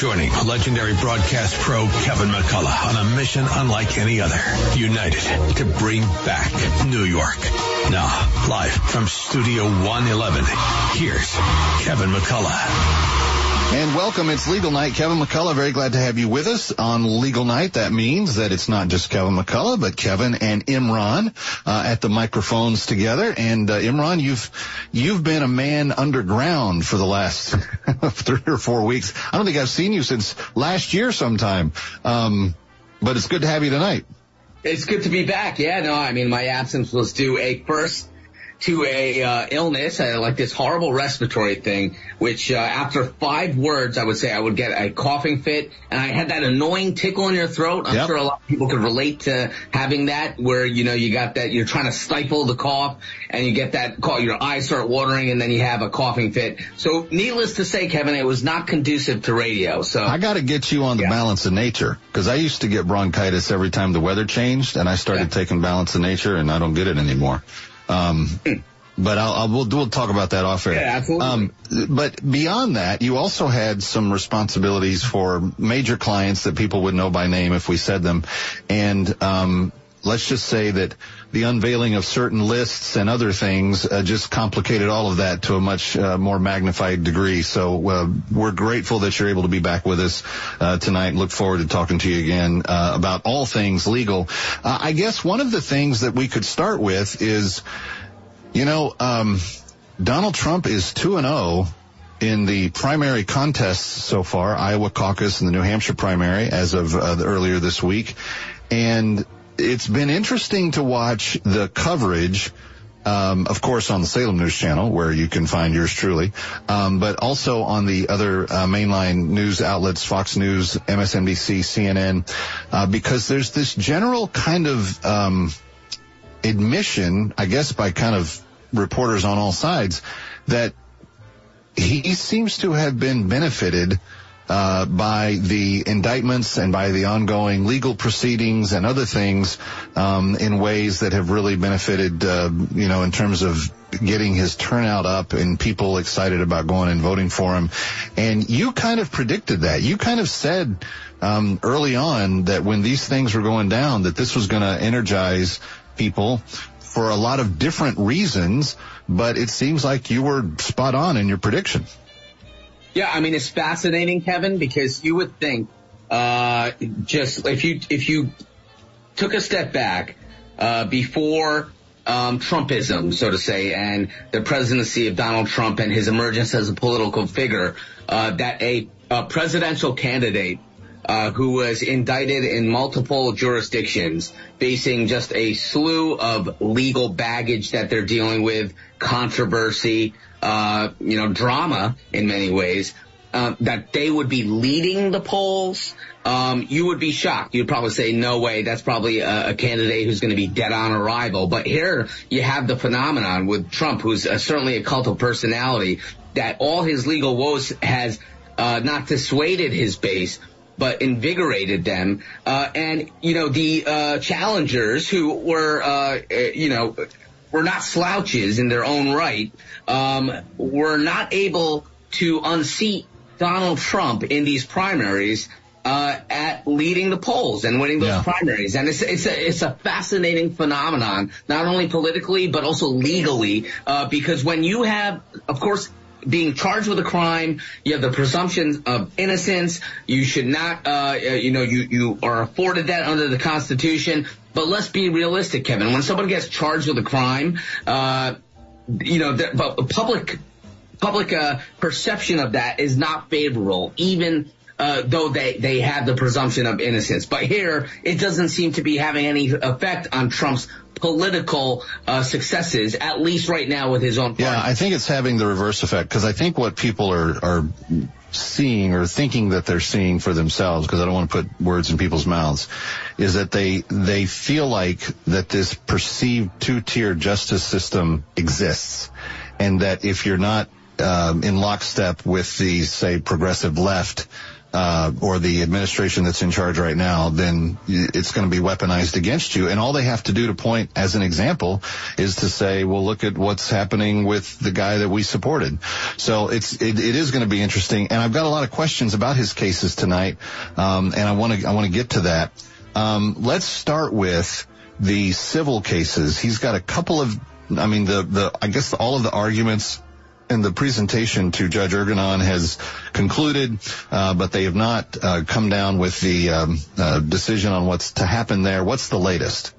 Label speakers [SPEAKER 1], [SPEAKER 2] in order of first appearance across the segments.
[SPEAKER 1] joining legendary broadcast pro Kevin McCullough on a mission unlike any other. United to bring back New York. Now, live from Studio 111, here's Kevin McCullough.
[SPEAKER 2] And welcome. It's Legal Night. Kevin McCullough, very glad to have you with us on Legal Night. That means that it's not just Kevin McCullough, but Kevin and Imran uh, at the microphones together. And uh, Imran, you've you've been a man underground for the last three or four weeks. I don't think I've seen you since last year sometime. Um, but it's good to have you tonight.
[SPEAKER 3] It's good to be back. Yeah, no, I mean, my absence was due a first to a uh, illness, uh, like this horrible respiratory thing, which uh, after five words, I would say I would get a coughing fit, and I had that annoying tickle in your throat. I'm yep. sure a lot of people could relate to having that, where you know you got that you're trying to stifle the cough, and you get that cough, your eyes start watering, and then you have a coughing fit. So, needless to say, Kevin, it was not conducive to radio. So
[SPEAKER 2] I got to get you on the yeah. balance of nature because I used to get bronchitis every time the weather changed, and I started yeah. taking balance of nature, and I don't get it anymore. Um, but I'll, I'll, we'll, we'll talk about that off air.
[SPEAKER 3] Yeah, absolutely. Um,
[SPEAKER 2] but beyond that, you also had some responsibilities for major clients that people would know by name if we said them. And, um, let's just say that the unveiling of certain lists and other things uh, just complicated all of that to a much uh, more magnified degree. So uh, we're grateful that you're able to be back with us uh, tonight. Look forward to talking to you again uh, about all things legal. Uh, I guess one of the things that we could start with is, you know, um, Donald Trump is two and zero oh in the primary contests so far, Iowa caucus and the New Hampshire primary as of earlier this week, and it's been interesting to watch the coverage. Um, of course, on the Salem News Channel, where you can find yours truly, um, but also on the other uh, mainline news outlets, Fox News, MSNBC, CNN, uh, because there's this general kind of um, admission, I guess, by kind of reporters on all sides, that he seems to have been benefited uh, by the indictments and by the ongoing legal proceedings and other things um, in ways that have really benefited, uh, you know, in terms of getting his turnout up and people excited about going and voting for him. And you kind of predicted that. You kind of said um, early on that when these things were going down, that this was going to energize people for a lot of different reasons. But it seems like you were spot on in your prediction.
[SPEAKER 3] Yeah, I mean, it's fascinating, Kevin, because you would think, uh, just if you, if you took a step back, uh, before, um, Trumpism, so to say, and the presidency of Donald Trump and his emergence as a political figure, uh, that a, a presidential candidate who was indicted in multiple jurisdictions, facing just a slew of legal baggage that they're dealing with, controversy, uh, you know, drama in many ways, uh, that they would be leading the polls, um, you would be shocked. You'd probably say, no way, that's probably a, a candidate who's going to be dead on arrival. But here you have the phenomenon with Trump, who's uh, certainly a cult of personality, that all his legal woes has uh, not dissuaded his base, but invigorated them. Uh, and, you know, the uh, challengers who were, uh, you know, were not slouches in their own right, um, were not able to unseat Donald Trump in these primaries uh, at leading the polls and winning those yeah. primaries. And it's it's a it's a fascinating phenomenon, not only politically but also legally, uh, because when you have, of course, being charged with a crime, you have the presumption of innocence. You should not, uh, you know, you you are afforded that under the Constitution. But let's be realistic, Kevin. When someone gets charged with a crime, uh, you know, the, public public uh, perception of that is not favorable, even uh, though they, they have the presumption of innocence. But here, it doesn't seem to be having any effect on Trump's political uh, successes, at least right now with his own party.
[SPEAKER 2] Yeah, I think it's having the reverse effect because I think what people are are seeing or thinking that they're seeing for themselves, because I don't want to put words in people's mouths, is that they they feel like that this perceived two-tier justice system exists, and that if you're not um, in lockstep with the say progressive left, uh, or the administration that's in charge right now, then it's going to be weaponized against you. And all they have to do to point as an example is to say, well, look at what's happening with the guy that we supported. So it's, it, it is going to be interesting. And I've got a lot of questions about his cases tonight. Um, and I want to, I want to get to that. Um, let's start with the civil cases. He's got a couple of, I mean, the, the, I guess all of the arguments and the presentation to Judge Engoron has concluded, uh, but they have not uh, come down with the um, uh, decision on what's to happen there. What's the latest?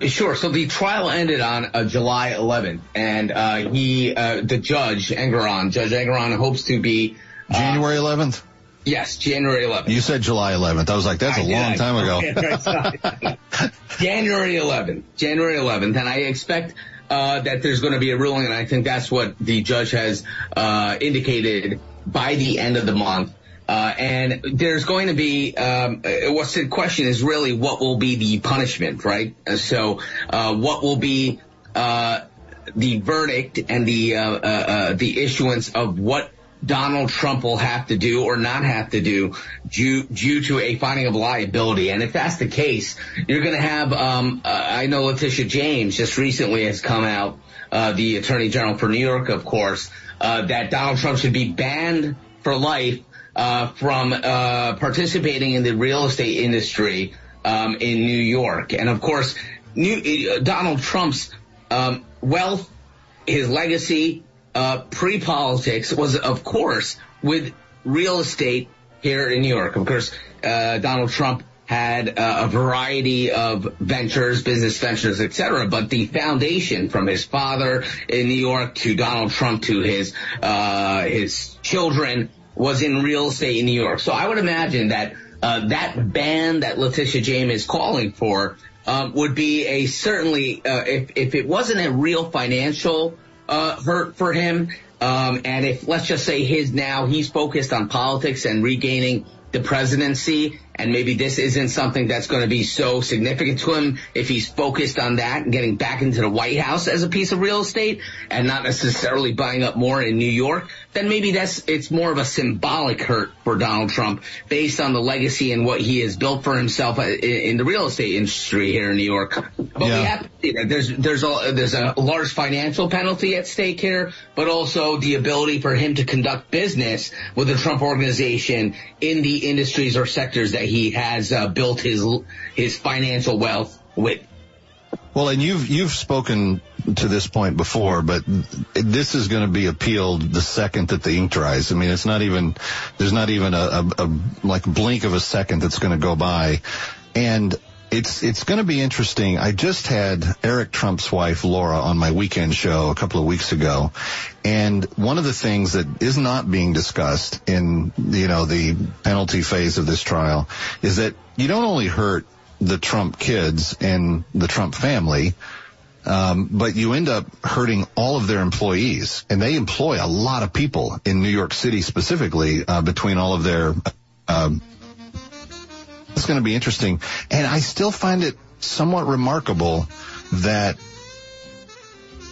[SPEAKER 3] Sure. So the trial ended on uh, July 11th, and uh, he, uh, the judge Engoron, Judge Engoron, hopes to be
[SPEAKER 2] January 11th.
[SPEAKER 3] Yes, January 11th.
[SPEAKER 2] You said July 11th. I was like, that's I a long I, time
[SPEAKER 3] ago. January 11th. January 11th, and I expect uh, that there's going to be a ruling, and I think that's what the judge has uh, indicated by the end of the month. Uh, and there's going to be um, uh, what's the question is really what will be the punishment, right? Uh, so uh, what will be the verdict and the the issuance of what Donald Trump will have to do or not have to do due, due to a finding of liability. And if that's the case, you're going to have, um, uh, I know Letitia James just recently has come out, uh, the Attorney General for New York, of course, uh, that Donald Trump should be banned for life uh, from uh, participating in the real estate industry um, in New York. And of course, New, Donald Trump's um, wealth, his legacy, uh, pre-politics was, of course, with real estate here in New York. Of course, uh, Donald Trump had uh, a variety of ventures, business ventures, etc. But the foundation, from his father in New York to Donald Trump to his uh, his children, was in real estate in New York. So I would imagine that uh, that ban that Letitia James is calling for um, would be a certainly uh, if if it wasn't a real financial uh, for for him. Um, and if let's just say his now he's focused on politics and regaining the presidency, and maybe this isn't something that's going to be so significant to him if he's focused on that and getting back into the White House as a piece of real estate and not necessarily buying up more in New York, then maybe that's it's more of a symbolic hurt for Donald Trump based on the legacy and what he has built for himself uh, in, in the real estate industry here in New York. But yeah. we have to see that there's there's a there's a large financial penalty at stake here, but also the ability for him to conduct business with the Trump organization in the industries or sectors that he has uh, built his his financial wealth with.
[SPEAKER 2] Well, and you've you've spoken to this point before, but this is going to be appealed the second that the ink dries. I mean, it's not even there's not even a, a, a like blink of a second that's going to go by, and it's it's going to be interesting. I just had Eric Trump's wife Laura on my weekend show a couple of weeks ago, and one of the things that is not being discussed in you know the penalty phase of this trial is that you don't only hurt the Trump kids and the Trump family, um, but you end up hurting all of their employees, and they employ a lot of people in New York City specifically uh, between all of their. Um, it's going to be interesting, and I still find it somewhat remarkable that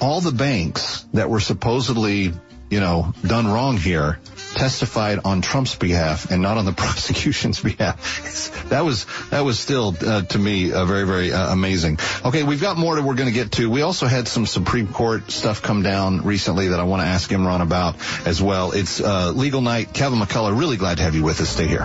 [SPEAKER 2] all the banks that were supposedly, you know, done wrong here testified on Trump's behalf and not on the prosecution's behalf. that was that was still uh, to me uh, very very uh, amazing. Okay, we've got more that we're going to get to. We also had some Supreme Court stuff come down recently that I want to ask Imran about as well. It's uh, legal night. Kevin McCullough, really glad to have you with us. Stay here.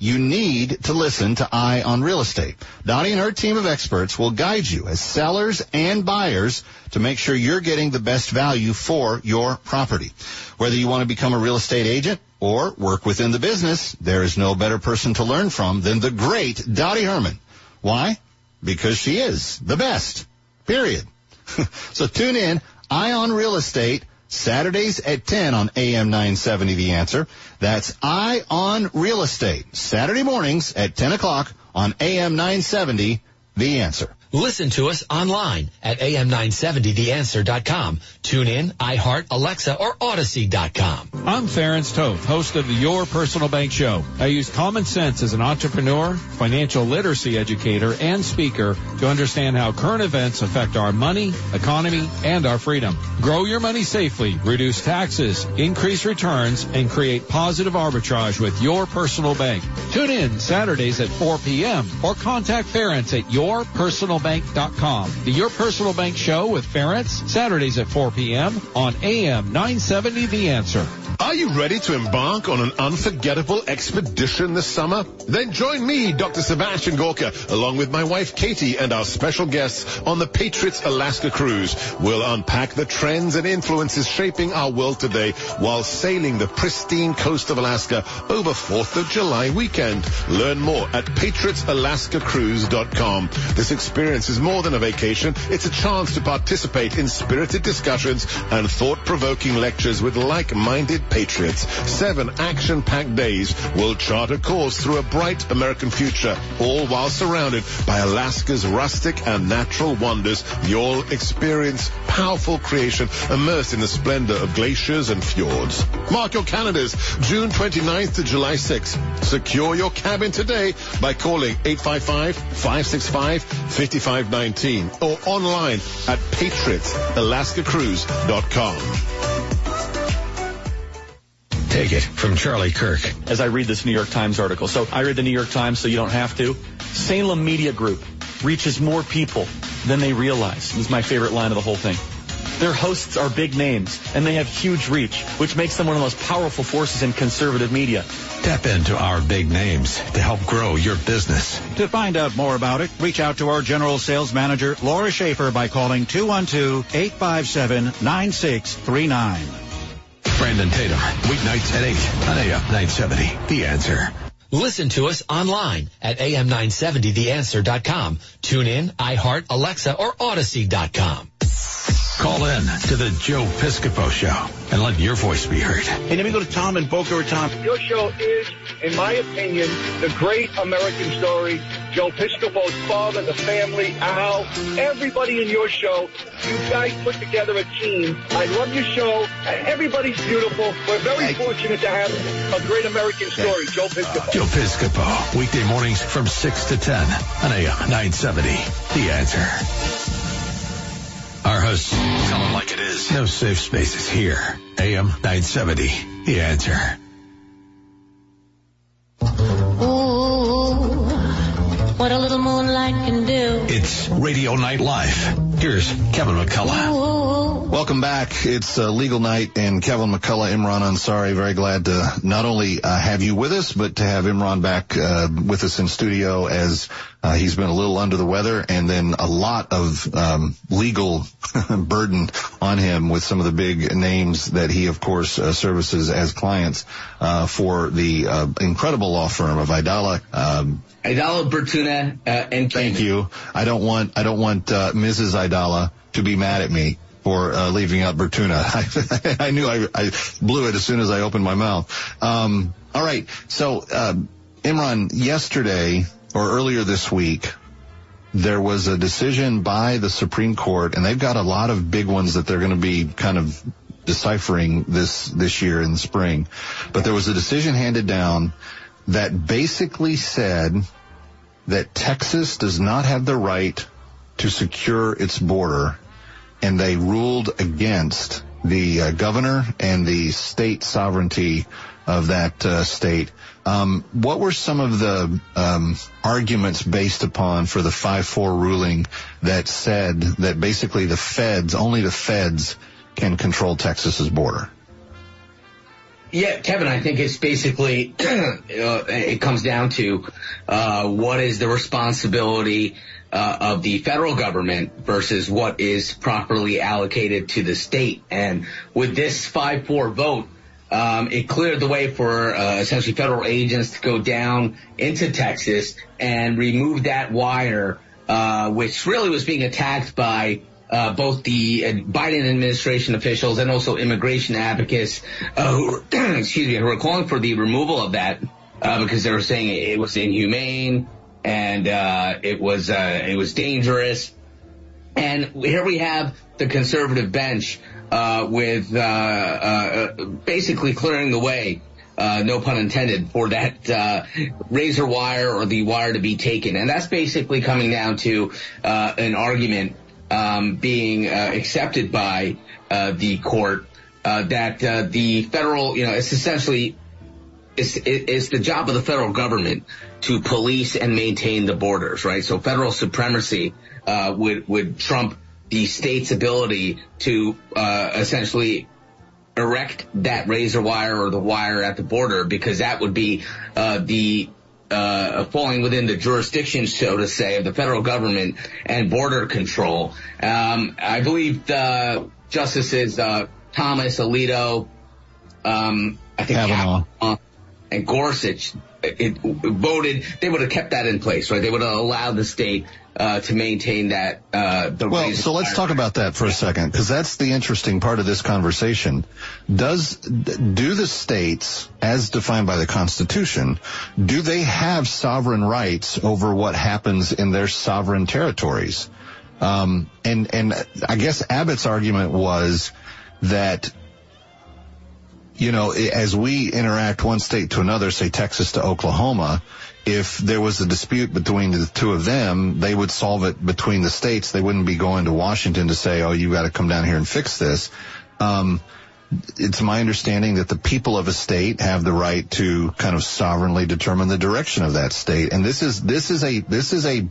[SPEAKER 2] you need to listen to Eye on Real Estate. Dottie and her team of experts will guide you as sellers and buyers to make sure you're getting the best value for your property. Whether you want to become a real estate agent or work within the business, there is no better person to learn from than the great Dottie Herman. Why? Because she is the best. Period. so tune in, Eye on Real Estate, Saturdays at 10 on AM 970 The Answer. That's Eye on Real Estate. Saturday mornings at 10 o'clock on AM 970 The Answer.
[SPEAKER 4] Listen to us online at am970theanswer.com. Tune in, iHeart, Alexa, or Audacy.com.
[SPEAKER 5] I'm Ference Toth, host of the Your Personal Bank Show. I use common sense as an entrepreneur, financial literacy educator, and speaker to understand how current events affect our money, economy, and our freedom. Grow your money safely, reduce taxes, increase returns, and create positive arbitrage with Your Personal Bank. Tune in Saturdays at 4 p.m. or contact Ference at Your Personal yourpersonalbank.com. The Your Personal Bank Show with Ference, Saturdays at 4 p.m. on AM 970 The Answer.
[SPEAKER 6] Are you ready to embark on an unforgettable expedition this summer? Then join me, Dr. Sebastian Gorka, along with my wife Katie and our special guests on the Patriots Alaska Cruise. We'll unpack the trends and influences shaping our world today while sailing the pristine coast of Alaska over 4th of July weekend. Learn more at patriotsalaskacruise.com. This experience is more than a vacation. It's a chance to participate in spirited discussions and thought-provoking lectures with like-minded patriots. Seven action-packed days will chart a course through a bright American future, all while surrounded by Alaska's rustic and natural wonders. You'll experience powerful creation immersed in the splendor of glaciers and fjords. Mark your calendars, June 29th to July 6th. Secure your cabin today by calling 855-565-5519 or online at patriotsalaskacruise.com.
[SPEAKER 1] Take it from Charlie Kirk.
[SPEAKER 7] As I read this New York Times article, so I read the New York Times so you don't have to. Salem Media Group reaches more people than they realize. This is my favorite line of the whole thing. Their hosts are big names, and they have huge reach, which makes them one of the most powerful forces in conservative media.
[SPEAKER 1] Tap into our big names to help grow your business.
[SPEAKER 8] To find out more about it, reach out to our General Sales Manager, Laura Schaefer, by calling 212-857-9639.
[SPEAKER 1] Brandon Tatum, weeknights at 8 on AM 970. The Answer.
[SPEAKER 4] Listen to us online at am970theanswer.com. Tune in, iHeart, Alexa, or Audacy.com.
[SPEAKER 1] Call in to the Joe Piscopo Show and let your voice be heard.
[SPEAKER 9] Hey, let me go to Tom in Boca Raton.
[SPEAKER 10] Your show is, in my opinion, the great American story. Joe Piscopo's father, the family, Al, everybody in your show. You guys put together a team. I love your show. Everybody's beautiful. We're very fortunate to have a great American story. Joe Piscopo.
[SPEAKER 1] Joe Piscopo, weekday mornings from 6 to 10 on AM 970. The Answer. Our hosts tell it like it is. No safe spaces here. AM 970. The answer.
[SPEAKER 11] Ooh, what a little moonlight can do.
[SPEAKER 1] It's Radio Night Live. Here's Kevin McCullough.
[SPEAKER 2] Ooh. Welcome back. It's uh, Legal Night and Kevin McCullough, Imran Ansari. Very glad to not only uh, have you with us, but to have Imran back uh, with us in studio as uh, he's been a little under the weather and then a lot of um, legal burden on him with some of the big names that he, of course, uh, services as clients uh, for the uh, incredible law firm of Aidala. Um,
[SPEAKER 3] Aidala, Bertuna, uh, and
[SPEAKER 2] Thank you. I don't want I don't want uh, Mrs. Aidala to be mad at me for uh, leaving out Bertuna. I, I knew I, I, blew it as soon as I opened my mouth. Um, all right, so uh, Imran, yesterday or earlier this week, there was a decision by the Supreme Court, and they've got a lot of big ones that they're going to be kind of deciphering this this year in the spring. But there was a decision handed down that basically said that Texas does not have the right to secure its border, and they ruled against the uh, governor and the state sovereignty of that uh, state. Um, what were some of the um, arguments based upon for the 5-4 ruling that said that basically the feds, only the feds can control Texas's border?
[SPEAKER 3] Yeah, Kevin, I think it's basically, uh, it comes down to uh, what is the responsibility uh, of the federal government versus what is properly allocated to the state. And with this 5-4 vote, um, it cleared the way for uh, essentially federal agents to go down into Texas and remove that wire, uh, which really was being attacked by uh, both the Biden administration officials and also immigration advocates uh, who, excuse me, who are calling for the removal of that uh, because they were saying it was inhumane and uh, it was uh, it was dangerous. And here we have the conservative bench uh, with uh, uh, basically clearing the way. Uh, no pun intended for that razor wire or the wire to be taken, and that's basically coming down to an argument um, being accepted by the court that the federal, you know, it's essentially it's, it's the job of the federal government to police and maintain the borders, right? So federal supremacy uh, would would trump the state's ability to uh, essentially erect that razor wire or the wire at the border because that would be uh, the uh, falling within the jurisdiction, so to say, of the federal government and border control. Um, I believe the justices uh, Thomas Alito, um, I think
[SPEAKER 2] Kavanaugh.
[SPEAKER 3] Kavanaugh and Gorsuch it, voted. They would have kept that in place, right? They would have allowed the state uh, to maintain that. Uh, the
[SPEAKER 2] well, so let's talk about that for a second, because that's the interesting part of this conversation. Does do the states, as defined by the Constitution, do they have sovereign rights over what happens in their sovereign territories? Um, and and I guess Abbott's argument was that you know, as we interact one state to another, say Texas to Oklahoma, if there was a dispute between the two of them, they would solve it between the states. They wouldn't be going to Washington to say, oh, you got to come down here and fix this. Um, it's my understanding that the people of a state have the right to kind of sovereignly determine the direction of that state. And this is, this is a, this is a,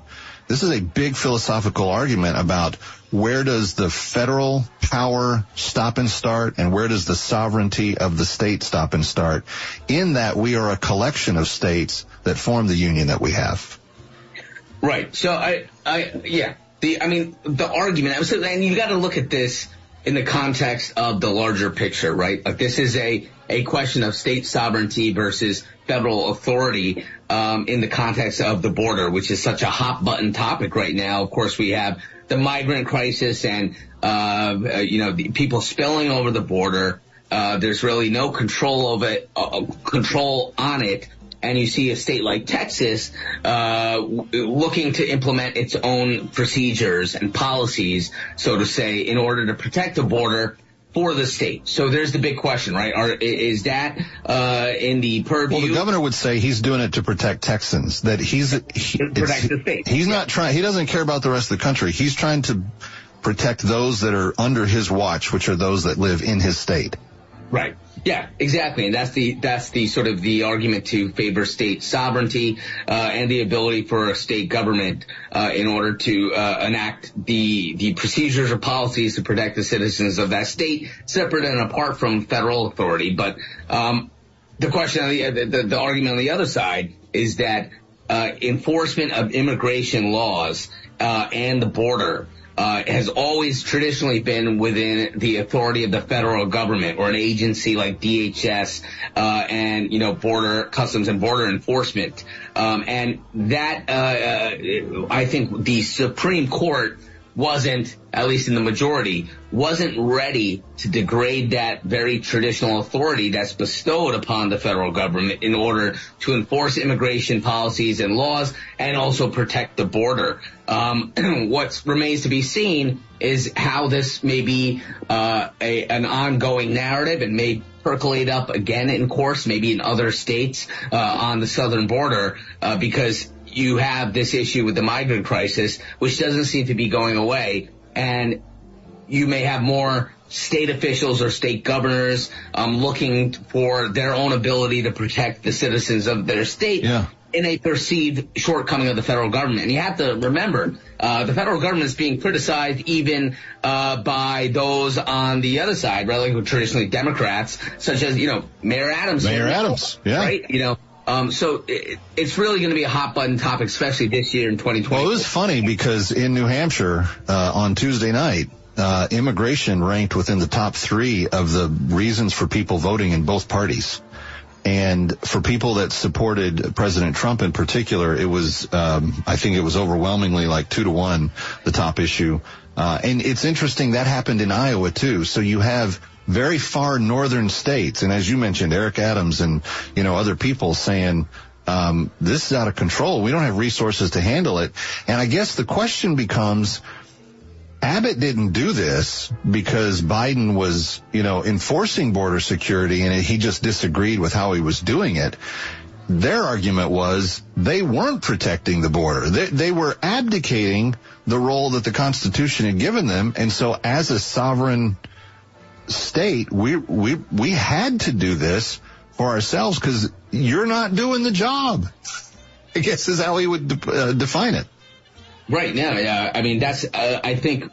[SPEAKER 2] this is a big philosophical argument about where does the federal power stop and start and where does the sovereignty of the state stop and start in that we are a collection of states that form the union that we have.
[SPEAKER 3] Right. So I, I, yeah, the, I mean, the argument, and you got to look at this in the context of the larger picture, right? Like this is a, a question of state sovereignty versus federal authority um, in the context of the border, which is such a hot button topic right now. Of course, we have the migrant crisis and uh, you know people spilling over the border. Uh, there's really no control of it, uh, control on it, and you see a state like Texas uh, looking to implement its own procedures and policies, so to say, in order to protect the border for the state. So there's the big question, right? Are, is that uh, in the purview?
[SPEAKER 2] Well, the governor would say he's doing it to protect Texans. That he's he,
[SPEAKER 3] protect the state.
[SPEAKER 2] He's not trying. He doesn't care about the rest of the country. He's trying to protect those that are under his watch, which are those that live in his state.
[SPEAKER 3] Right. Yeah, exactly, and that's the that's the sort of the argument to favor state sovereignty uh, and the ability for a state government uh, in order to uh, enact the the procedures or policies to protect the citizens of that state, separate and apart from federal authority. But um, the question, on the, the the argument on the other side is that uh, enforcement of immigration laws uh, and the border uh, has always traditionally been within the authority of the federal government or an agency like DHS uh, and you know border customs and border enforcement, um, and that uh, uh I think the Supreme Court wasn't, at least in the majority, wasn't ready to degrade that very traditional authority that's bestowed upon the federal government in order to enforce immigration policies and laws and also protect the border. Um, what remains to be seen is how this may be uh, a, an ongoing narrative and may percolate up again in course, maybe in other states uh, on the southern border, uh, because you have this issue with the migrant crisis, which doesn't seem to be going away. And you may have more state officials or state governors um, looking for their own ability to protect the citizens of their state
[SPEAKER 2] Yeah.
[SPEAKER 3] in a perceived shortcoming of the federal government. And you have to remember, uh, the federal government is being criticized even uh, by those on the other side, rather than traditionally Democrats, such as you know Mayor Adams.
[SPEAKER 2] Mayor Adams, yeah.
[SPEAKER 3] right. You know, um, so it, it's really going to be a hot button topic, especially this year in 2020.
[SPEAKER 2] Well, it was funny because in New Hampshire uh, on Tuesday night, uh, immigration ranked within the top three of the reasons for people voting in both parties. And for people that supported President Trump in particular, it was, um, I think it was overwhelmingly like two to one, the top issue. Uh, and it's interesting that happened in Iowa too. So you have very far northern states, and as you mentioned, Eric Adams and you know other people saying um, this is out of control. We don't have resources to handle it. And I guess the question becomes. Abbott didn't do this because Biden was, you know, enforcing border security and he just disagreed with how he was doing it. Their argument was they weren't protecting the border. They, they were abdicating the role that the Constitution had given them. And so as a sovereign state, we, we, we had to do this for ourselves because you're not doing the job. I guess is how he would de- uh, define it.
[SPEAKER 3] Right now, yeah. I mean, that's, uh, I think,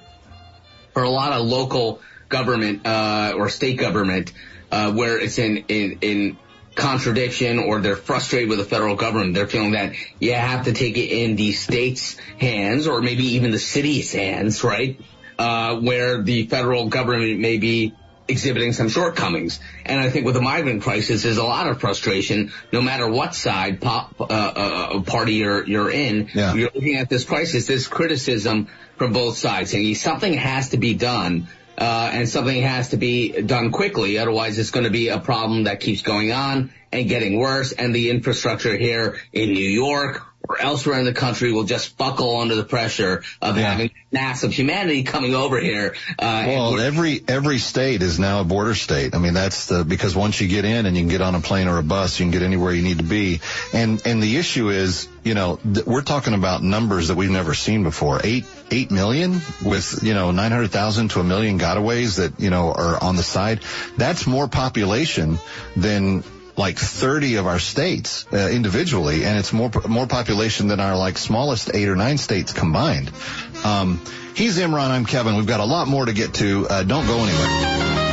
[SPEAKER 3] for a lot of local government, uh, or state government, uh, where it's in, in, in contradiction or they're frustrated with the federal government, they're feeling that you have to take it in the state's hands or maybe even the city's hands, right? Uh, where the federal government may be exhibiting some shortcomings. And I think with the migrant crisis, there's a lot of frustration, no matter what side pop, uh, uh, party you're, you're in.
[SPEAKER 2] Yeah.
[SPEAKER 3] You're looking at this crisis, this criticism from both sides saying something has to be done. Uh, and something has to be done quickly. Otherwise, it's going to be a problem that keeps going on and getting worse. And the infrastructure here in New York or elsewhere in the country will just buckle under the pressure of
[SPEAKER 2] Yeah.
[SPEAKER 3] having mass of humanity coming over here. Uh,
[SPEAKER 2] Well, every every state is now a border state. I mean, that's the because once you get in and you can get on a plane or a bus, you can get anywhere you need to be. And and the issue is, you know, th- we're talking about numbers that we've never seen before. Eight eight million with you know nine hundred thousand to a million gotaways that you know are on the side. That's more population than like 30 of our states uh, individually, and it's more more population than our like smallest eight or nine states combined. Um, he's Imran. I'm Kevin. We've got a lot more to get to. Uh, don't go anywhere.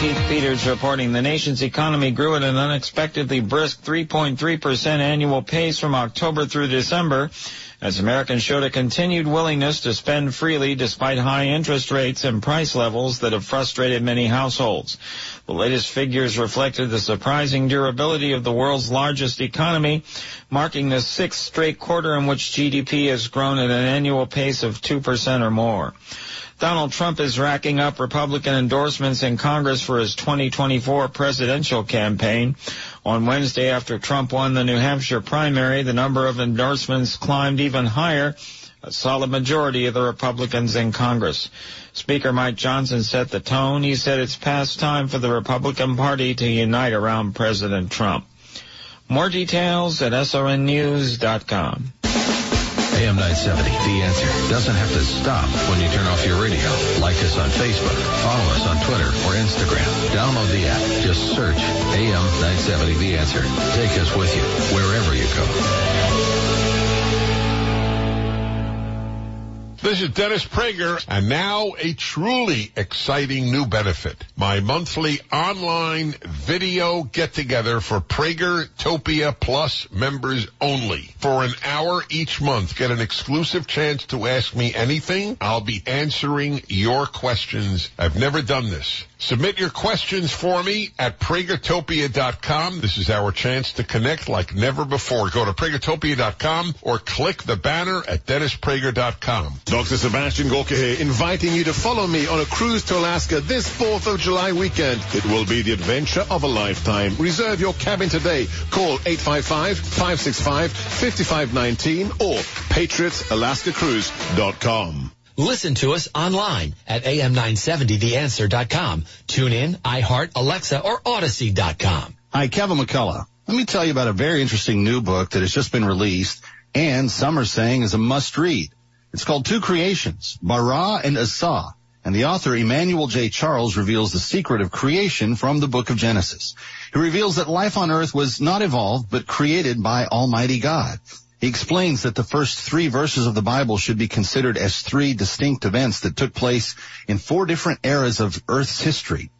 [SPEAKER 12] Keith Peters reporting the nation's economy grew at an unexpectedly brisk 3.3% annual pace from October through December as Americans showed a continued willingness to spend freely despite high interest rates and price levels that have frustrated many households. The latest figures reflected the surprising durability of the world's largest economy, marking the sixth straight quarter in which GDP has grown at an annual pace of 2% or more. Donald Trump is racking up Republican endorsements in Congress for his 2024 presidential campaign. On Wednesday, after Trump won the New Hampshire primary, the number of endorsements climbed even higher, a solid majority of the Republicans in Congress. Speaker Mike Johnson set the tone. He said it's past time for the Republican Party to unite around President Trump. More details at srnnews.com.
[SPEAKER 1] AM 970, The Answer, doesn't have to stop when you turn off your radio. Like us on Facebook, follow us on Twitter or Instagram. Download the app. Just search AM 970, The Answer. Take us with you wherever you go.
[SPEAKER 13] This is Dennis Prager, and now a truly exciting new benefit. My monthly online video get-together for Pragertopia Plus members only. For an hour each month, get an exclusive chance to ask me anything. I'll be answering your questions. I've never done this. Submit your questions for me at pragertopia.com. This is our chance to connect like never before. Go to pragertopia.com or click the banner at dennisprager.com.
[SPEAKER 6] Dr. Sebastian Gorka here, inviting you to follow me on a cruise to Alaska this 4th of July weekend. It will be the adventure of a lifetime. Reserve your cabin today. Call 855-565-5519 or patriotsalaskacruise.com.
[SPEAKER 4] Listen to us online at am970theanswer.com. Tune in, iHeart, Alexa, or Audacy.com.
[SPEAKER 2] Hi, Kevin McCullough. Let me tell you about a very interesting new book that has just been released and some are saying is a must read. It's called Two Creations, Bara and Asa. And the author, Emmanuel J. Charles, reveals the secret of creation from the book of Genesis. He reveals that life on earth was not evolved, but created by Almighty God. He explains that the first three verses of the Bible should be considered as three distinct events that took place in four different eras of Earth's history.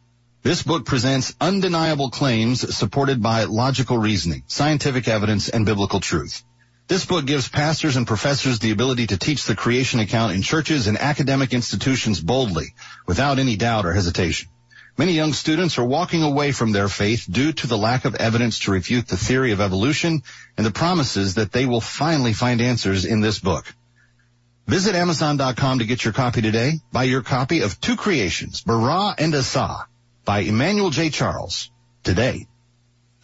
[SPEAKER 2] This book presents undeniable claims supported by logical reasoning, scientific evidence, and biblical truth. This book gives pastors and professors the ability to teach the creation account in churches and academic institutions boldly, without any doubt or hesitation. Many young students are walking away from their faith due to the lack of evidence to refute the theory of evolution and the promises that they will finally find answers in this book. Visit Amazon.com to get your copy today. Buy your copy of Two Creations, Bara and Asa by Emmanuel J. Charles today.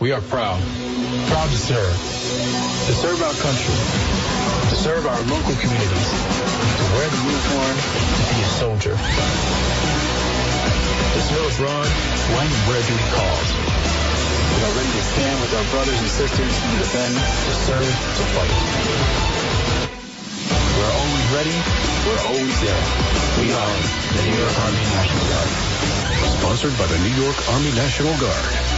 [SPEAKER 14] We are proud, proud to serve, to serve our country, to serve our local communities, to wear the uniform, to be a soldier. To serve abroad when and where duty calls. We are ready to stand with our brothers and sisters to defend, to serve, to fight. We're always ready. We're always there. We are the New York Army National Guard.
[SPEAKER 15] Sponsored by the New York Army National Guard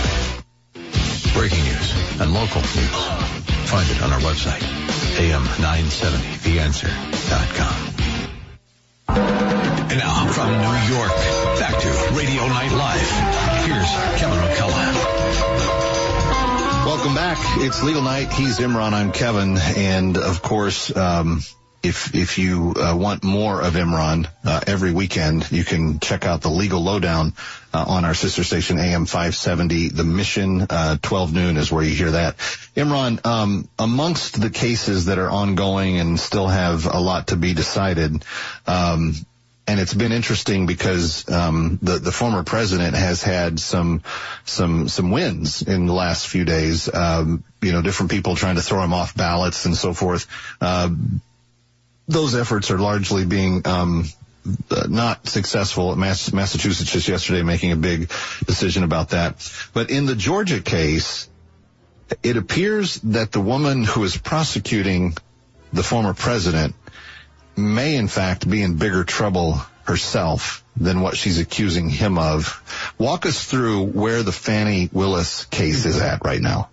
[SPEAKER 1] breaking news, and local news. Find it on our website, am970theanswer.com. And now from New York, back to Radio Night Live. Here's Kevin McCullough.
[SPEAKER 2] Welcome back. It's Legal Night. He's Imran. I'm Kevin. And of course, um, if if you uh, want more of Imran uh, every weekend, you can check out the Legal Lowdown uh, on our sister station AM 570. The Mission uh, 12 noon is where you hear that. Imran, um, amongst the cases that are ongoing and still have a lot to be decided. Um, and it's been interesting because um, the the former president has had some some some wins in the last few days. Um, you know, different people trying to throw him off ballots and so forth. Uh, those efforts are largely being um, not successful. Mass- Massachusetts just yesterday making a big decision about that. But in the Georgia case, it appears that the woman who is prosecuting the former president may in fact be in bigger trouble herself than what she's accusing him of. Walk us through where the Fani Willis case is at right now.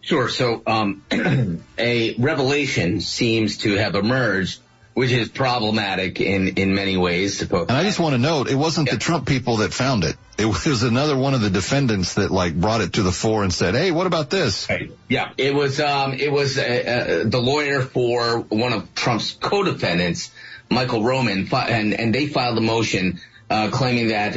[SPEAKER 3] Sure. So, um, a revelation seems to have emerged which is problematic in, in many ways.
[SPEAKER 2] And I just want to note, it wasn't yeah. the Trump people that found it. It was another one of the defendants that like brought it to the fore and said, "Hey, what about this?"
[SPEAKER 3] Right. Yeah, it was um, it was uh, uh, the lawyer for one of Trump's co-defendants, Michael Roman, and and they filed a motion uh, claiming that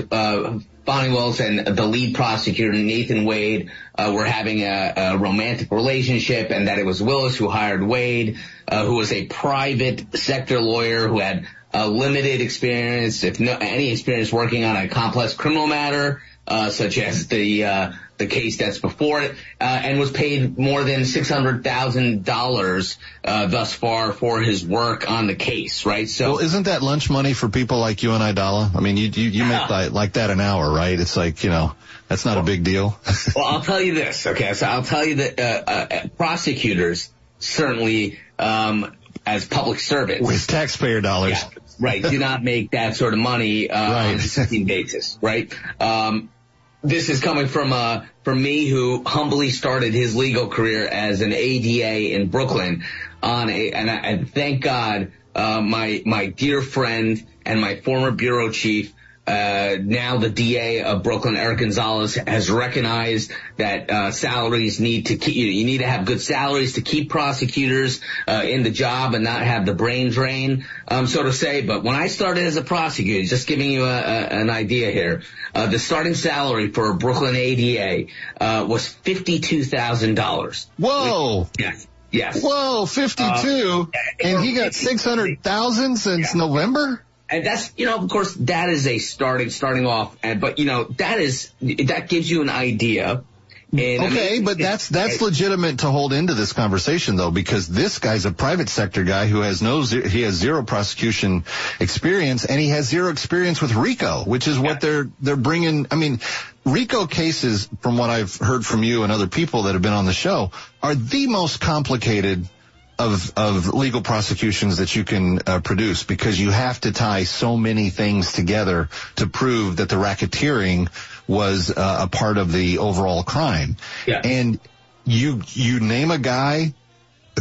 [SPEAKER 3] Fani Willis and the lead prosecutor, Nathan Wade, uh, were having a, a, romantic relationship and that it was Willis who hired Wade, uh, who was a private sector lawyer who had limited experience, if no, any experience working on a complex criminal matter, uh, such as the, uh, the case that's before it, uh, and was paid more than six hundred thousand uh, dollars thus far for his work on the case, right?
[SPEAKER 2] So, well, isn't that lunch money for people like you and I, Dalla? I mean, you you, you make like, like that an hour, right? It's like you know. That's not well, a big deal.
[SPEAKER 3] well, I'll tell you this. Okay, so I'll tell you that uh, uh, prosecutors certainly, um, as public servants,
[SPEAKER 2] with taxpayer dollars, yeah,
[SPEAKER 3] right, do not make that sort of money uh, right. on a basis, right? Um, this is coming from uh from me who humbly started his legal career as an ADA in Brooklyn on a and, I, and thank God uh, my my dear friend and my former bureau chief uh, now the DA of Brooklyn, Eric Gonzalez, has recognized that uh, salaries need to keep. You, you need to have good salaries to keep prosecutors uh, in the job and not have the brain drain, um, so to say. But when I started as a prosecutor, just giving you a, a, an idea here, uh, the starting salary for a Brooklyn ADA uh, was fifty-two thousand dollars.
[SPEAKER 2] Whoa!
[SPEAKER 3] Yes. Yes.
[SPEAKER 2] Whoa, 52. and he got 600,000 since November?
[SPEAKER 3] And that's, you know, of course, that is a starting, starting off, and, but, you know, that is, that gives you an idea. And, I
[SPEAKER 2] Okay,
[SPEAKER 3] mean,
[SPEAKER 2] but that's that's legitimate to hold into this conversation though, because this guy's a private sector guy who has no he has zero prosecution experience, and he has zero experience with RICO, which is what they're they're bringing. I mean, RICO cases, from what I've heard from you and other people that have been on the show, are the most complicated of of legal prosecutions that you can uh, produce because you have to tie so many things together to prove that the racketeering was uh, a part of the overall crime.
[SPEAKER 3] Yeah.
[SPEAKER 2] And you you name a guy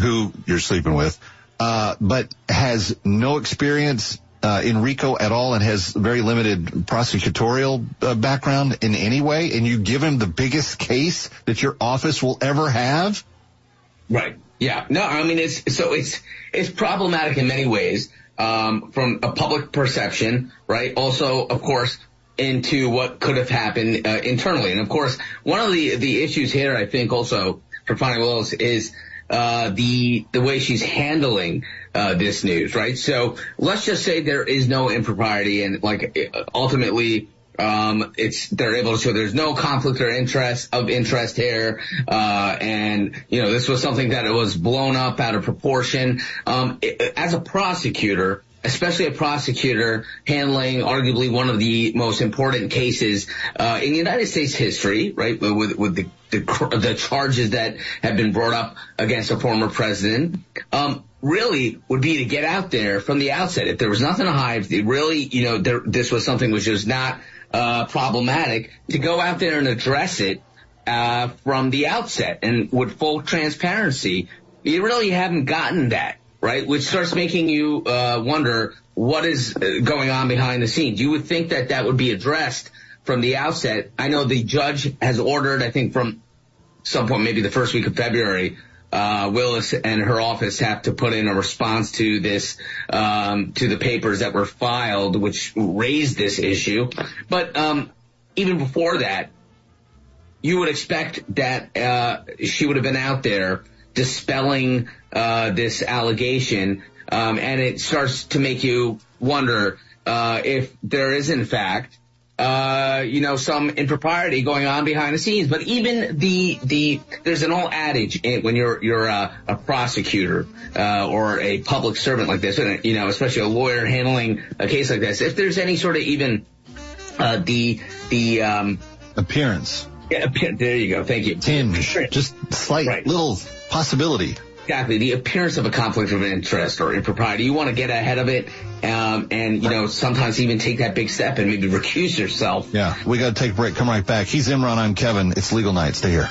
[SPEAKER 2] who you're sleeping with, uh, but has no experience uh, in RICO at all and has very limited prosecutorial uh, background in any way, and you give him the biggest case that your office will ever have.
[SPEAKER 3] Right. Yeah. No, I mean, it's, so it's, it's problematic in many ways, um, from a public perception, right? Also, of course, into what could have happened, uh, internally. And of course, one of the, the issues here, I think also for Fani Willis is, uh, the, the way she's handling, uh, this news, right? So let's just say there is no impropriety and like ultimately, um, it's, they're able to show there's no conflict or interest of interest here. Uh, and, you know, this was something that it was blown up out of proportion. Um, it- as a prosecutor, especially a prosecutor handling arguably one of the most important cases, uh, in United States history, right? With, with the, the, the charges that have been brought up against a former president. Um, really would be to get out there from the outset. If there was nothing to hide, really, you know, there, this was something which was not uh, problematic, to go out there and address it uh, from the outset and with full transparency. You really haven't gotten that, right? Which starts making you uh, wonder what is uh, going on behind the scenes. You would think that that would be addressed from the outset. I know the judge has ordered, I think from some point, maybe the first week of February, uh, Willis and her office have to put in a response to this, um, to the papers that were filed, which raised this issue. But um, even before that, you would expect that uh, she would have been out there dispelling uh, this allegation, um, and it starts to make you wonder uh, if there is, in fact, uh, you know, some impropriety going on behind the scenes. But even the the there's an old adage when you're you're a, a prosecutor uh, or a public servant like this, and you know, especially a lawyer handling a case like this, if there's any sort of even uh, the the um,
[SPEAKER 2] appearance.
[SPEAKER 3] Yeah, there you go. Thank you.
[SPEAKER 2] Tinge, just slight little possibility.
[SPEAKER 3] Exactly. The appearance of a conflict of interest or impropriety. You want to get ahead of it, um, and you know sometimes even take that big step and maybe recuse yourself.
[SPEAKER 2] Yeah, we got to take a break. Come right back. He's Imran. I'm Kevin. It's Legal Night. Stay here.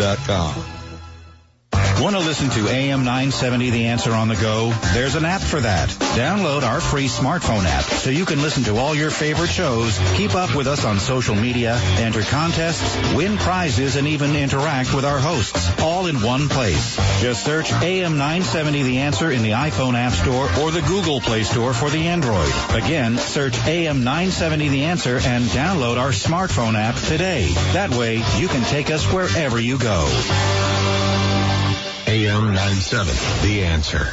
[SPEAKER 8] Dot Want to listen to AM 970 The Answer on the go? There's an app for that. Download our free smartphone app so you can listen to all your favorite shows, keep up with us on social media, enter contests, win prizes, and even interact with our hosts, all in one place. Just search AM 970 The Answer in the iPhone App Store or the Google Play Store for the Android. Again, search AM 970 The Answer and download our smartphone app today. That way, you can take us wherever you go.
[SPEAKER 1] AM 97, The Answer.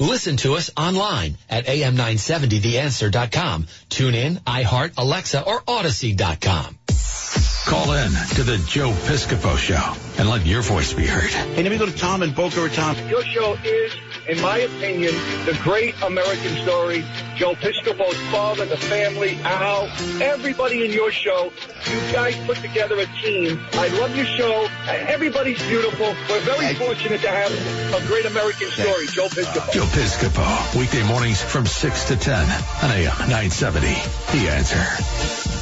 [SPEAKER 4] Listen to us online at am970theanswer.com. Tune in, iHeart, Alexa, or Audacy.com.
[SPEAKER 1] Call in to the Joe Piscopo Show and let your voice be heard.
[SPEAKER 9] Hey, let me go to Tom in Boca Raton.
[SPEAKER 10] Your show is, in my opinion, the great American story. Joe Piscopo's father, the family, Al, everybody in your show. You guys put together a team. I love your show. Everybody's beautiful. We're very fortunate to have a great American story, Joe Piscopo.
[SPEAKER 1] Joe Piscopo, weekday mornings from 6 to 10 on AM 970. The Answer.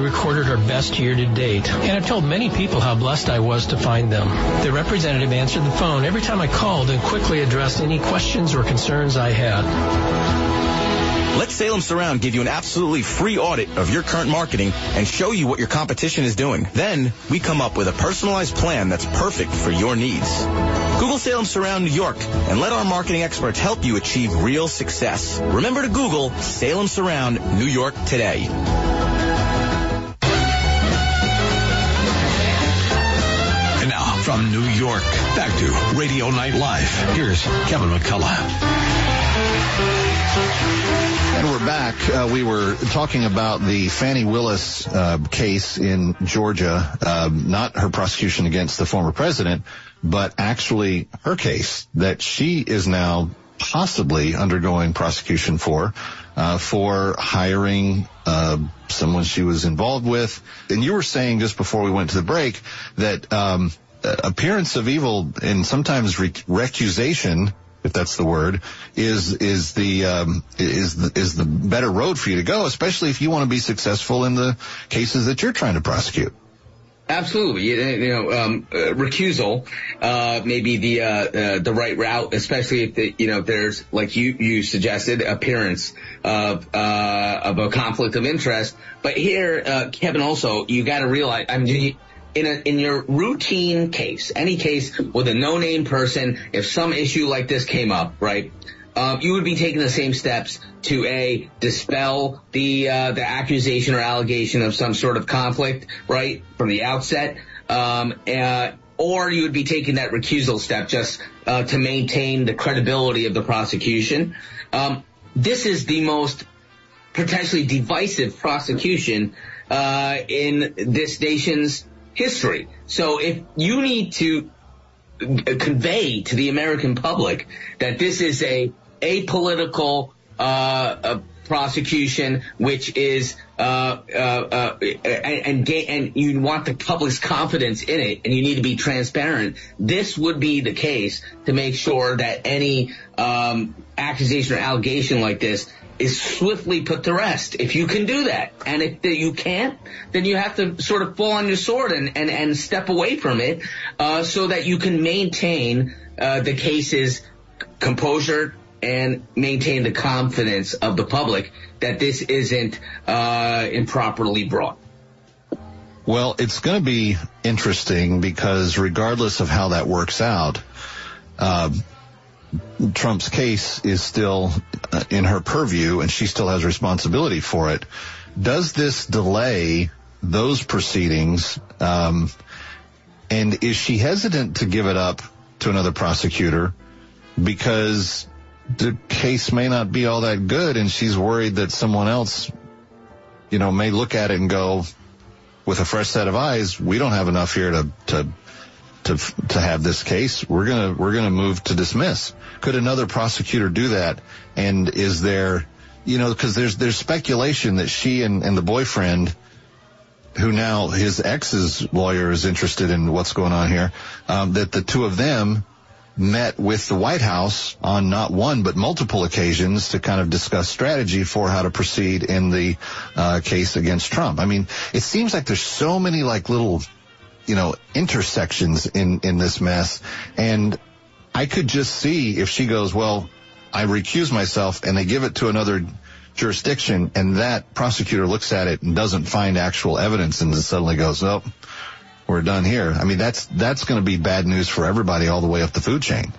[SPEAKER 16] recorded our best year to date, and I've told many people how blessed I was to find them. The representative answered the phone every time I called and quickly addressed any questions or concerns I had.
[SPEAKER 17] Let Salem Surround give you an absolutely free audit of your current marketing and show you what your competition is doing. Then we come up with a personalized plan that's perfect for your needs. Google Salem Surround New York and let our marketing experts help you achieve real success. Remember to Google Salem Surround New York today.
[SPEAKER 1] From New York, back to Radio Night Live. Here's Kevin McCullough.
[SPEAKER 2] And we're back. Uh, we were talking about the Fani Willis uh, case in Georgia, uh, not her prosecution against the former president, but actually her case that she is now possibly undergoing prosecution for, uh, for hiring uh, someone she was involved with. And you were saying just before we went to the break that um, appearance of evil and sometimes re- recusation if that's the word, is is the um, is the is the better road for you to go, especially if you want to be successful in the cases that you're trying to prosecute.
[SPEAKER 3] Absolutely, you, you know, um, uh, recusal uh, may be the uh, uh, the right route, especially if the, you know there's like you you suggested appearance of uh, of a conflict of interest. But here, uh, Kevin, also you got to realize, I mean. In, a, in your routine case, any case with a no-name person, if some issue like this came up, right, um, you would be taking the same steps to a dispel the uh, the accusation or allegation of some sort of conflict, right, from the outset, um, uh, or you would be taking that recusal step just uh, to maintain the credibility of the prosecution. Um, this is the most potentially divisive prosecution uh, in this nation's history. So if you need to convey to the American public that this is a apolitical uh, a prosecution, which is uh, uh, uh, and, and and you want the public's confidence in it, and you need to be transparent. This would be the case to make sure that any um, accusation or allegation like this is swiftly put to rest. If you can do that, and if you can't, then you have to sort of fall on your sword and and, and step away from it, uh, so that you can maintain uh, the case's composure and maintain the confidence of the public that this isn't uh, improperly brought.
[SPEAKER 2] Well, it's going to be interesting because regardless of how that works out, uh, Trump's case is still uh, in her purview and she still has responsibility for it. Does this delay those proceedings? Um, and is she hesitant to give it up to another prosecutor because the case may not be all that good and she's worried that someone else, you know, may look at it and go, with a fresh set of eyes, we don't have enough here to, to, to, to have this case. We're gonna, we're gonna move to dismiss. Could another prosecutor do that? And is there, you know, cause there's, there's speculation that she and, and the boyfriend, who now his ex's lawyer is interested in what's going on here, um, that the two of them met with the White House on not one but multiple occasions to kind of discuss strategy for how to proceed in the uh, case against Trump. I mean, it seems like there's so many like little, you know, intersections in in this mess, and I could just see if she goes, well, I recuse myself, and they give it to another jurisdiction, and that prosecutor looks at it and doesn't find actual evidence, and suddenly goes, oh we're done here. I mean, that's that's going to be bad news for everybody all the way up the food chain.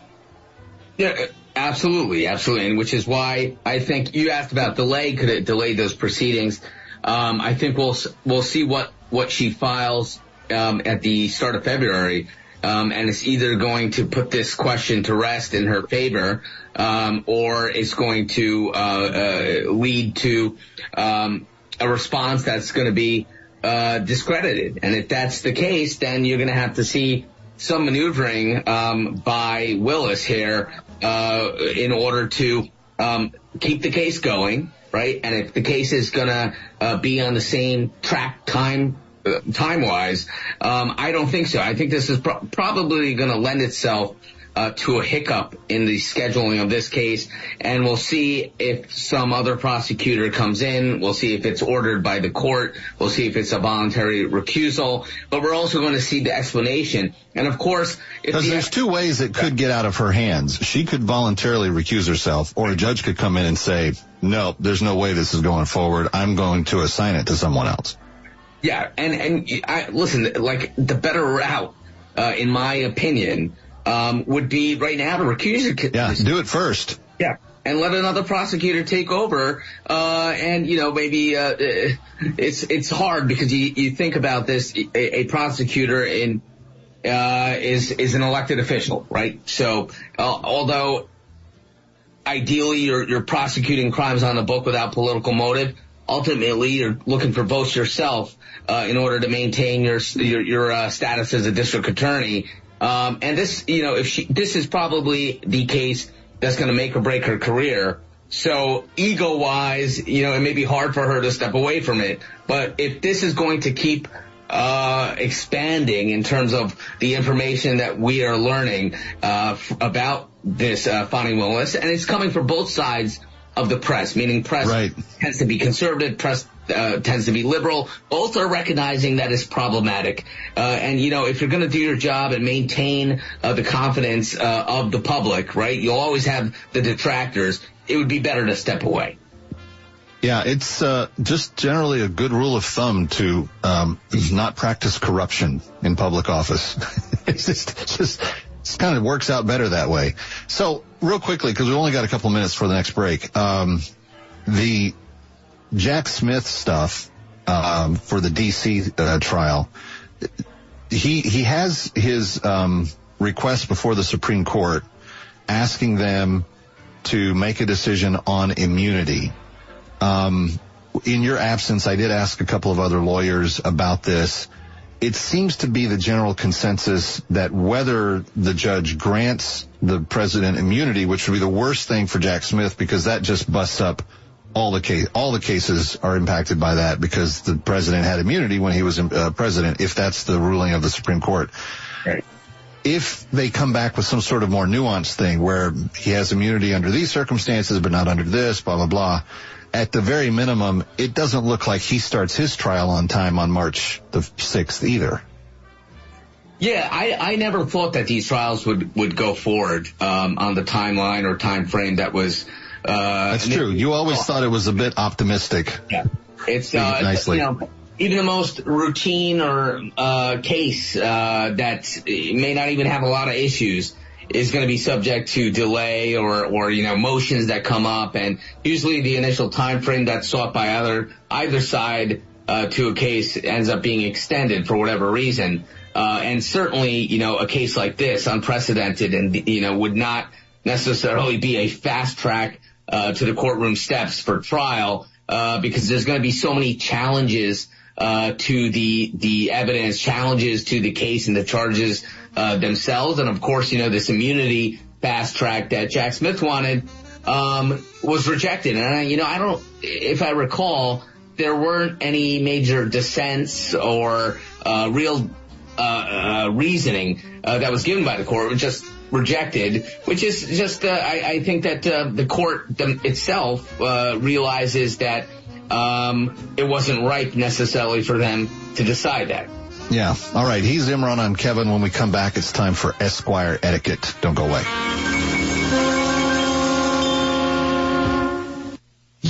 [SPEAKER 3] Yeah, absolutely, absolutely, and which is why I think you asked about delay. Could it delay those proceedings? Um, I think we'll we'll see what what she files um, at the start of February. Um, and it's either going to put this question to rest in her favor, um, or it's going to uh, uh, lead to um, a response that's going to be uh, discredited. And if that's the case, then you're going to have to see some maneuvering um, by Willis here uh, in order to um, keep the case going, right? And if the case is going to uh, be on the same track time time wise, um, I don't think so. I think this is pro- probably going to lend itself uh, to a hiccup in the scheduling of this case, and we'll see if some other prosecutor comes in. We'll see if it's ordered by the court. We'll see if it's a voluntary recusal. But we're also going to see the explanation. And of course,
[SPEAKER 2] because
[SPEAKER 3] the,
[SPEAKER 2] there's two ways it could get out of her hands. She could voluntarily recuse herself, or a judge could come in and say, "No, there's no way this is going forward. I'm going to assign it to someone else."
[SPEAKER 3] Yeah, and and I, listen, like the better route, uh, in my opinion um, would be right now to recuse
[SPEAKER 2] it. Yeah, do it first.
[SPEAKER 3] Yeah. And let another prosecutor take over, uh, and you know maybe uh, it's it's hard because you you think about this a, a prosecutor in uh, is is an elected official, right? So uh, although ideally you're you're prosecuting crimes on the book without political motive, ultimately you're looking for votes yourself uh, in order to maintain your your, your uh, status as a district attorney um, and this, you know, if she, this is probably the case that's going to make or break her career. So ego wise, you know, it may be hard for her to step away from it. But if this is going to keep uh, expanding in terms of the information that we are learning uh, f- about this uh, Fani Willis, and it's coming from both sides of the press, meaning press
[SPEAKER 2] right.
[SPEAKER 3] tends to be conservative, press uh, tends to be liberal. Both are recognizing that it's problematic. Uh, and you know, if you're going to do your job and maintain uh, the confidence uh, of the public, right? You'll always have the detractors. It would be better to step away.
[SPEAKER 2] Yeah, it's uh, just generally a good rule of thumb to um, not practice corruption in public office. it's just, it's just it kind of works out better that way. So, real quickly, because we only got a couple minutes for the next break, um, the Jack Smith stuff um, for the DC uh, trial, he he has his um, request before the Supreme Court asking them to make a decision on immunity. Um, in your absence, I did ask a couple of other lawyers about this. It seems to be the general consensus that whether the judge grants the president immunity, which would be the worst thing for Jack Smith because that just busts up all the case, all the cases are impacted by that because the president had immunity when he was uh, president, if that's the ruling of the Supreme Court.
[SPEAKER 3] Right.
[SPEAKER 2] If they come back with some sort of more nuanced thing where he has immunity under these circumstances, but not under this, blah, blah, blah, at the very minimum, it doesn't look like he starts his trial on time on March the 6th either.
[SPEAKER 3] Yeah, I, I never thought that these trials would, would go forward um, on the timeline or time frame that was uh,
[SPEAKER 2] That's true. You always oh. thought it was a bit optimistic.
[SPEAKER 3] Yeah. It's uh, nicely. You know, even the most routine or uh, case uh, that may not even have a lot of issues is going to be subject to delay or, or you know motions that come up, and usually the initial time frame that's sought by either either side uh, to a case ends up being extended for whatever reason. Uh, and certainly, you know, a case like this, unprecedented, and you know, would not necessarily be a fast track uh, to the courtroom steps for trial uh, because there's going to be so many challenges uh, to the the evidence, challenges to the case and the charges uh, themselves, and of course, you know, this immunity fast track that Jack Smith wanted um, was rejected. And I, you know, I don't, if I recall, there weren't any major dissents or uh, real uh, uh, reasoning uh, that was given by the court. It was just rejected, which is just, uh, I, I, think that the court itself uh, realizes that um, it wasn't ripe necessarily for them to decide that.
[SPEAKER 2] Yeah. All right. He's Imran. I'm Kevin. When we come back, it's time for Esquire etiquette. Don't go away.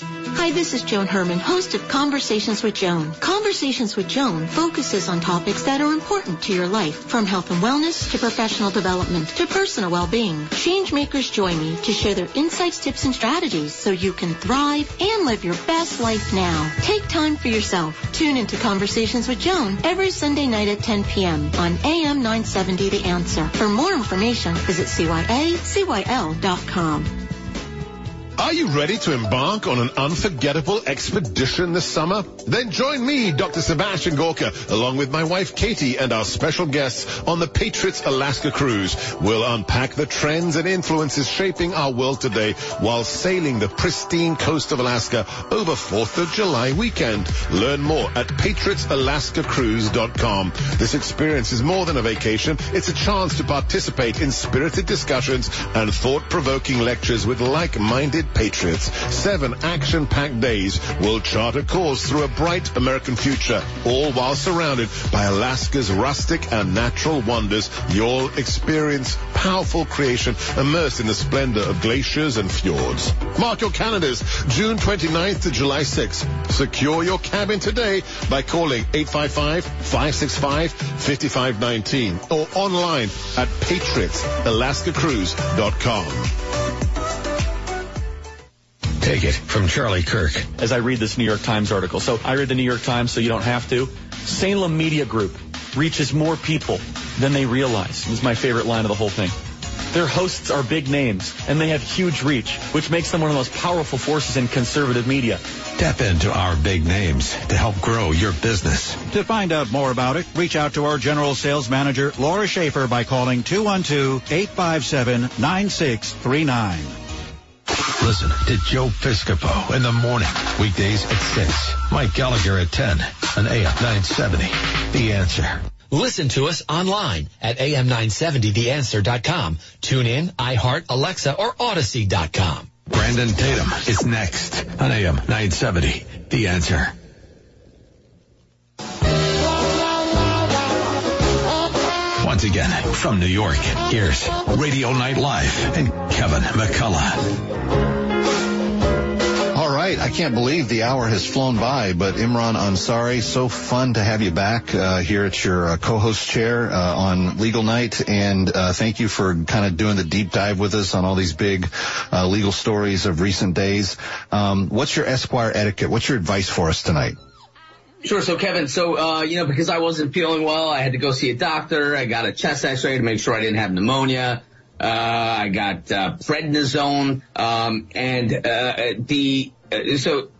[SPEAKER 18] Hi, this is Joan Herman, host of Conversations with Joan. Conversations with Joan focuses on topics that are important to your life, from health and wellness to professional development to personal well-being. Changemakers join me to share their insights, tips, and strategies so you can thrive and live your best life now. Take time for yourself. Tune into Conversations with Joan every Sunday night at 10 p.m. on AM 970 The Answer. For more information, visit cyacyl.com.
[SPEAKER 6] Are you ready to embark on an unforgettable expedition this summer? Then join me, Dr. Sebastian Gorka, along with my wife Katie and our special guests on the Patriots Alaska cruise. We'll unpack the trends and influences shaping our world today while sailing the pristine coast of Alaska over 4th of July weekend. Learn more at patriotsalaskacruise.com. This experience is more than a vacation. It's a chance to participate in spirited discussions and thought-provoking lectures with like-minded patriots. Seven action-packed days will chart a course through a bright American future, all while surrounded by Alaska's rustic and natural wonders. You'll experience powerful creation immersed in the splendor of glaciers and fjords. Mark your calendars, June 29th to July 6th. Secure your cabin today by calling 855-565-5519 or online at patriotsalaskacruise.com.
[SPEAKER 4] Take it from Charlie Kirk.
[SPEAKER 7] As I read this New York Times article, so I read the New York Times so you don't have to. Salem Media Group reaches more people than they realize. This is my favorite line of the whole thing. Their hosts are big names, and they have huge reach, which makes them one of the most powerful forces in conservative media.
[SPEAKER 1] Tap into our big names to help grow your business.
[SPEAKER 8] To find out more about it, reach out to our General Sales Manager, Laura Schaefer, by calling 212-857-9639.
[SPEAKER 1] Listen to Joe Piscopo in the morning, weekdays at 6. Mike Gallagher at 10 on AM 970. The answer.
[SPEAKER 4] Listen to us online at am970theanswer.com. Tune in, iHeart, Alexa, or Audacy.com.
[SPEAKER 1] Brandon Tatum is next on AM 970. The answer. Once again, from New York, here's Radio Night Live and Kevin McCullough.
[SPEAKER 2] Right, I can't believe the hour has flown by, but Imran Ansari, so fun to have you back uh, here at your uh, co-host chair uh, on Legal Night, and uh, thank you for kind of doing the deep dive with us on all these big uh, legal stories of recent days. Um, what's your Esquire etiquette? What's your advice for us tonight?
[SPEAKER 3] Sure. So Kevin, so, uh, you know, because I wasn't feeling well, I had to go see a doctor. I got a chest x-ray to make sure I didn't have pneumonia. Uh, I got uh, prednisone, um, and uh, the so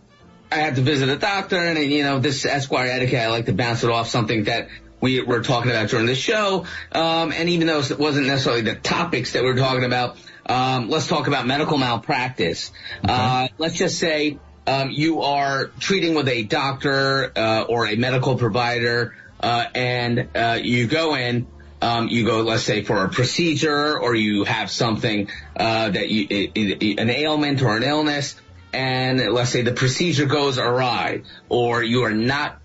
[SPEAKER 3] I had to visit a doctor, and you know this Esquire etiquette. I like to bounce it off something that we were talking about during the show. Um, and even though it wasn't necessarily the topics that we are talking about, um, let's talk about medical malpractice. Okay. Uh, let's just say um, you are treating with a doctor uh, or a medical provider, uh, and uh, you go in. Um, you go, let's say, for a procedure, or you have something uh, that you, it, it, an ailment or an illness, and let's say the procedure goes awry, or you are not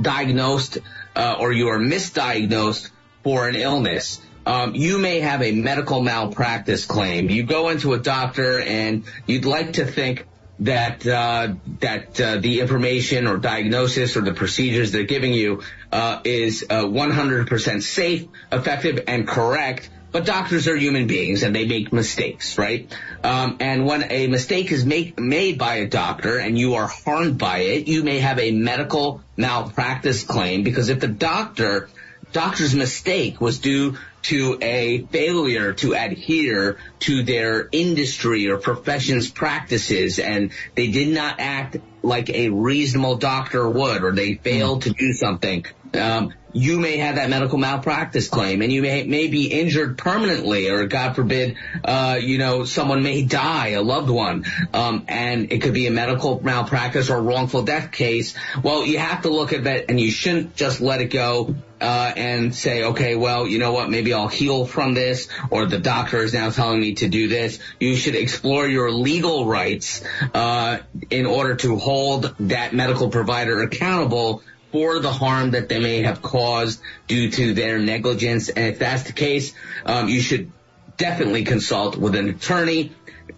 [SPEAKER 3] diagnosed uh, or you are misdiagnosed for an illness, um, you may have a medical malpractice claim. You go into a doctor and you'd like to think that uh, that uh, the information or diagnosis or the procedures they're giving you uh, is 100% uh, safe, effective, and correct. But doctors are human beings and they make mistakes, right? Um, and when a mistake is make, made by a doctor and you are harmed by it, you may have a medical malpractice claim because if the doctor doctor's mistake was due to a failure to adhere to their industry or profession's practices and they did not act like a reasonable doctor would or they failed to do something um, you may have that medical malpractice claim and you may, may be injured permanently or God forbid, uh, you know, someone may die, a loved one, um, and it could be a medical malpractice or wrongful death case. Well, you have to look at that and you shouldn't just let it go uh, and say, okay, well, you know what, maybe I'll heal from this, or the doctor is now telling me to do this. You should explore your legal rights uh, in order to hold that medical provider accountable for the harm that they may have caused due to their negligence. And if that's the case, um, you should definitely consult with an attorney.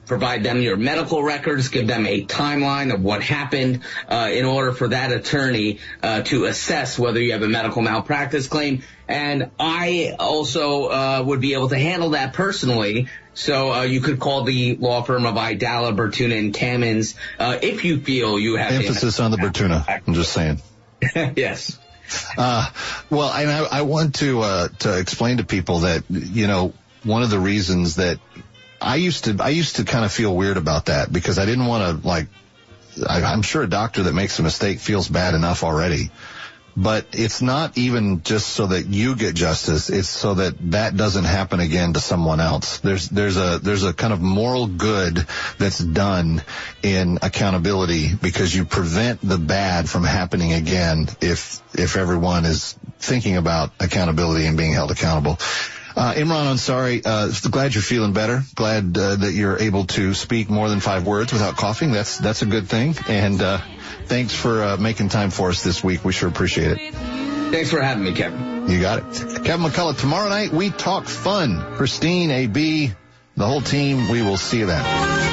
[SPEAKER 3] Provide them your medical records, give them a timeline of what happened uh, in order for that attorney uh, to assess whether you have a medical malpractice claim. And I also uh, would be able to handle that personally so uh, you could call the law firm of Aidala, Bertuna, and Kamins uh, if you feel you have
[SPEAKER 2] emphasis on the Bertuna. I'm just saying.
[SPEAKER 3] yes.
[SPEAKER 2] Uh, well, I, I want to uh, to explain to people that you know one of the reasons that I used to I used to kind of feel weird about that because I didn't want to like I, I'm sure a doctor that makes a mistake feels bad enough already but it's not even just so that you get justice. It's so that that doesn't happen again to someone else. There's, there's a, there's a kind of moral good that's done in accountability because you prevent the bad from happening again if, if everyone is thinking about accountability and being held accountable. Uh, Imran Ansari, uh, glad you're feeling better. Glad uh, that you're able to speak more than five words without coughing. That's that's a good thing. And uh, thanks for uh, making time for us this week. We sure appreciate it.
[SPEAKER 3] Thanks for having me, Kevin.
[SPEAKER 2] You got it. Kevin McCullough, tomorrow night we talk fun. Christine, AB, the whole team, we will see you then.